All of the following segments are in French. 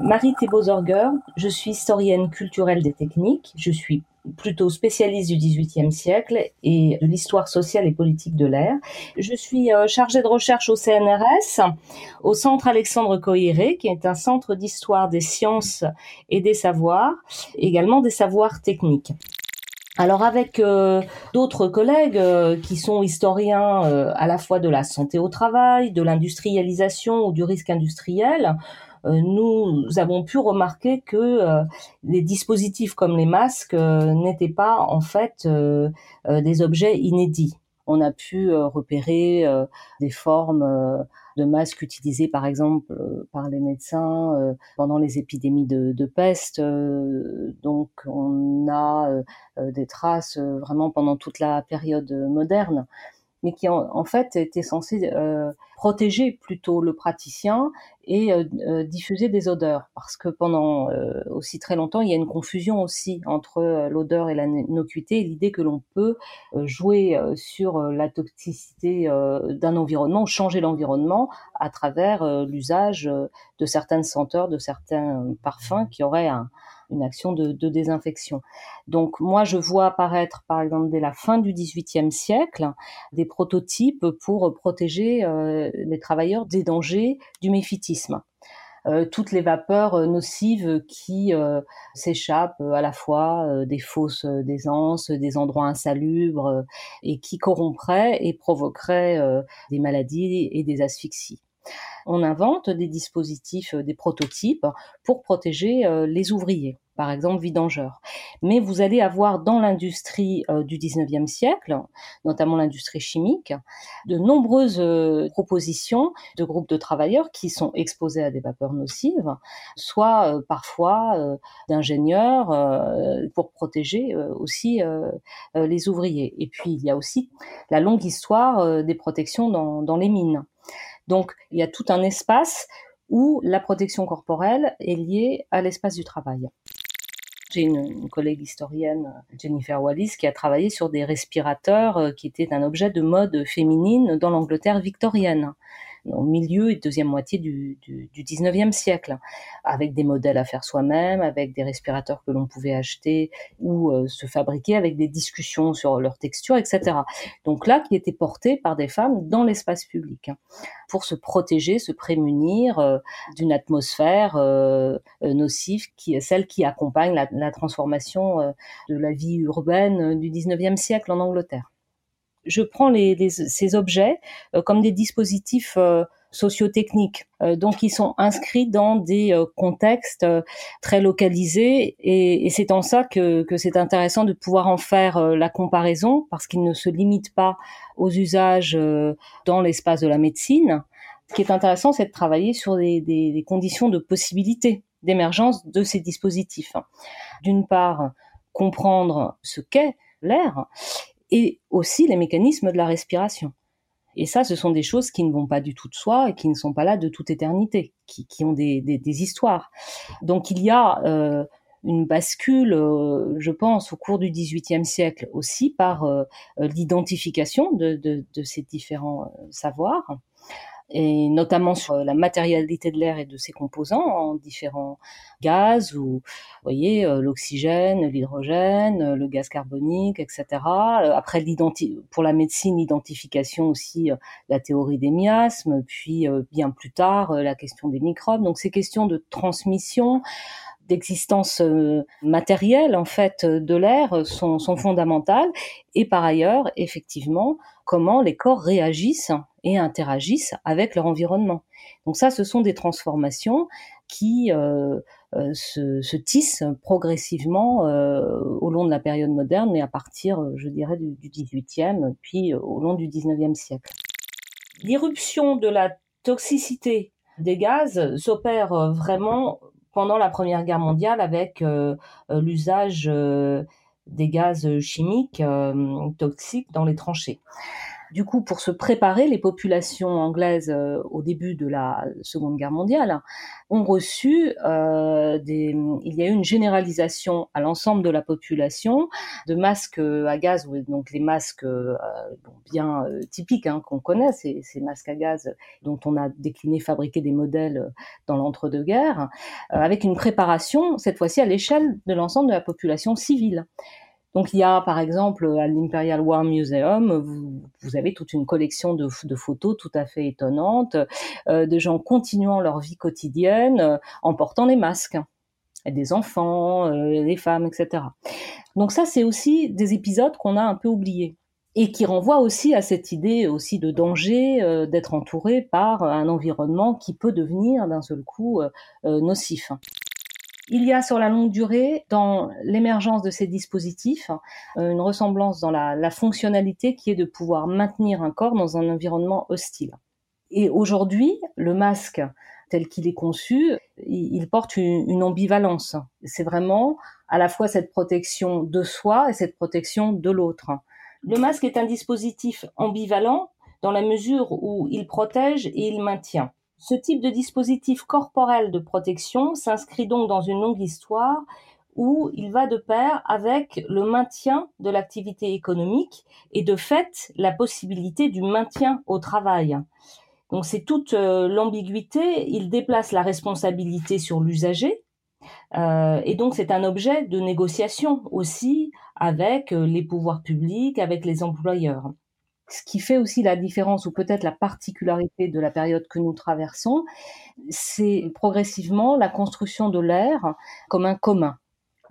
Marie Thébault-Zorger, je suis historienne culturelle des techniques. Je suis plutôt spécialiste du XVIIIe siècle et de l'histoire sociale et politique de l'ère. Je suis euh, chargée de recherche au CNRS, au Centre Alexandre Coiré, qui est un centre d'histoire des sciences et des savoirs, également des savoirs techniques. Alors avec euh, d'autres collègues euh, qui sont historiens à la fois de la santé au travail, de l'industrialisation ou du risque industriel, nous avons pu remarquer que euh, les dispositifs comme les masques euh, n'étaient pas en fait des objets inédits. On a pu repérer des formes de masques utilisés par exemple par les médecins pendant les épidémies de, peste. donc on a des traces vraiment pendant toute la période moderne mais qui en, fait était censé euh, protéger plutôt le praticien et euh, euh, diffuser des odeurs, parce que pendant aussi très longtemps, il y a une confusion aussi entre l'odeur et la nocuité, l'idée que l'on peut jouer sur la toxicité d'un environnement, changer l'environnement à travers l'usage de certaines senteurs, de certains parfums qui auraient un, une action de, désinfection. Donc moi, je vois apparaître, par exemple, dès la fin du XVIIIe siècle, des prototypes pour protéger euh, les travailleurs des dangers du méphitisme. Euh, toutes les vapeurs euh, nocives qui s'échappent à la fois des fosses d'aisance, des endroits insalubres et qui corrompraient et provoqueraient des maladies et des asphyxies on invente des dispositifs, euh, des prototypes pour protéger euh, les ouvriers par exemple vidangeurs. Mais vous allez avoir dans l'industrie euh, du 19e siècle, notamment l'industrie chimique, de nombreuses propositions de groupes de travailleurs qui sont exposés à des vapeurs nocives, soit parfois d'ingénieurs pour protéger aussi les ouvriers. Et puis il y a aussi la longue histoire des protections dans les mines. Donc, il y a tout un espace où la protection corporelle est liée à l'espace du travail. J'ai une, collègue historienne, Jennifer Wallis, qui a travaillé sur des respirateurs euh, qui étaient un objet de mode féminine dans l'Angleterre victorienne au milieu et deuxième moitié du, du, du 19e siècle, avec des modèles à faire soi-même, avec des respirateurs que l'on pouvait acheter ou euh, se fabriquer, avec des discussions sur leur texture, etc. Donc là, qui était porté par des femmes dans l'espace public, hein, pour se protéger, se prémunir euh, d'une atmosphère euh, nocive, qui est celle qui accompagne la, la transformation de la vie urbaine du 19e siècle en Angleterre je prends ces objets euh, comme des dispositifs euh, sociotechniques. Euh, donc, ils sont inscrits dans des contextes très localisés et, c'est en ça que, c'est intéressant de pouvoir en faire la comparaison parce qu'ils ne se limitent pas aux usages dans l'espace de la médecine. Ce qui est intéressant, c'est de travailler sur des conditions de possibilité d'émergence de ces dispositifs. D'une part, comprendre ce qu'est l'air et aussi les mécanismes de la respiration. Et ça, ce sont des choses qui ne vont pas du tout de soi et qui ne sont pas là de toute éternité, qui, ont des, histoires. Donc il y a euh, une bascule, euh, je pense, au cours du XVIIIe siècle aussi par euh, l'identification de, ces différents savoirs et notamment sur la matérialité de l'air et de ses composants en différents gaz ou, voyez, euh, l'oxygène, l'hydrogène, euh, le gaz carbonique, etc. Euh, après, pour la médecine, l'identification aussi, la théorie des miasmes, puis bien plus tard, la question des microbes. Donc, ces questions de transmission, d'existence matérielle en fait de l'air sont fondamentales et par ailleurs effectivement comment les corps réagissent et interagissent avec leur environnement. Donc ça, ce sont des transformations qui euh, euh, se, tissent progressivement euh, au long de la période moderne, mais à partir, je dirais, du, du 18e, puis au long du 19e siècle. L'irruption de la toxicité des gaz s'opère vraiment pendant la Première Guerre mondiale avec l'usage des gaz chimiques toxiques dans les tranchées. Du coup, pour se préparer, les populations anglaises euh, au début de la Seconde Guerre mondiale ont reçu euh, des. Il y a eu une généralisation à l'ensemble de la population de masques à gaz, donc les masques euh, bien typiques hein, qu'on connaît, ces, ces, masques à gaz dont on a décliné, fabriqué des modèles dans l'entre-deux-guerres, avec une préparation cette fois-ci à l'échelle de l'ensemble de la population civile. Donc il y a par exemple à l'Imperial War Museum, vous, avez toute une collection de, photos tout à fait étonnantes euh, de gens continuant leur vie quotidienne euh, en portant les masques, des enfants, euh, des femmes, etc. Donc ça c'est aussi des épisodes qu'on a un peu oubliés et qui renvoient aussi à cette idée aussi de danger d'être entouré par un environnement qui peut devenir d'un seul coup nocif. Il y a sur la longue durée, dans l'émergence de ces dispositifs, une ressemblance dans la, fonctionnalité qui est de pouvoir maintenir un corps dans un environnement hostile. Et aujourd'hui, le masque tel qu'il est conçu, il, porte une, ambivalence. C'est vraiment à la fois cette protection de soi et cette protection de l'autre. Le masque est un dispositif ambivalent dans la mesure où il protège et il maintient. Ce type de dispositif corporel de protection s'inscrit donc dans une longue histoire où il va de pair avec le maintien de l'activité économique et de fait la possibilité du maintien au travail. Donc c'est toute euh, l'ambiguïté, il déplace la responsabilité sur l'usager, euh, et donc c'est un objet de négociation aussi avec euh, les pouvoirs publics, avec les employeurs. Ce qui fait aussi la différence ou peut-être la particularité de la période que nous traversons, c'est progressivement la construction de l'air comme un commun,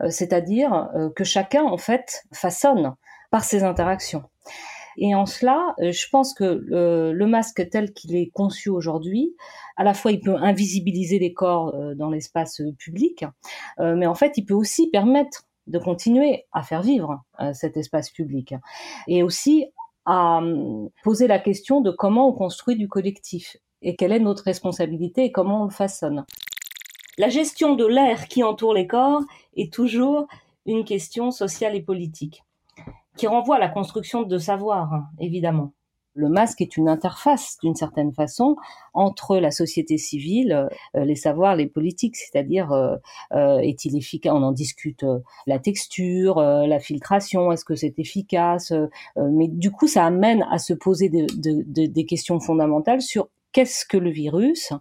euh, c'est-à-dire euh, que chacun en fait façonne par ses interactions. Et en cela, euh, je pense que le, masque tel qu'il est conçu aujourd'hui, à la fois il peut invisibiliser les corps dans l'espace public, mais en fait il peut aussi permettre de continuer à faire vivre cet espace public et aussi à hum, poser la question de comment on construit du collectif et quelle est notre responsabilité et comment on le façonne. La gestion de l'air qui entoure les corps est toujours une question sociale et politique, qui renvoie à la construction de savoir, évidemment le masque est une interface d'une certaine façon entre la société civile, euh, les savoirs, les politiques, c'est-à-dire euh, euh, est-il efficace? On en discute la texture, la filtration, est-ce que c'est efficace? Mais du coup, ça amène à se poser des questions fondamentales sur qu'est-ce que le virus,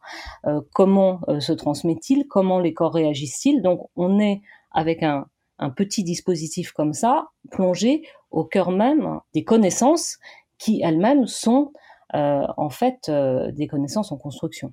comment se transmet-il, comment les corps réagissent-ils? Donc, on est avec un, un petit dispositif comme ça, plongé au cœur même des connaissances qui elles-mêmes sont euh, en fait euh, des connaissances en construction.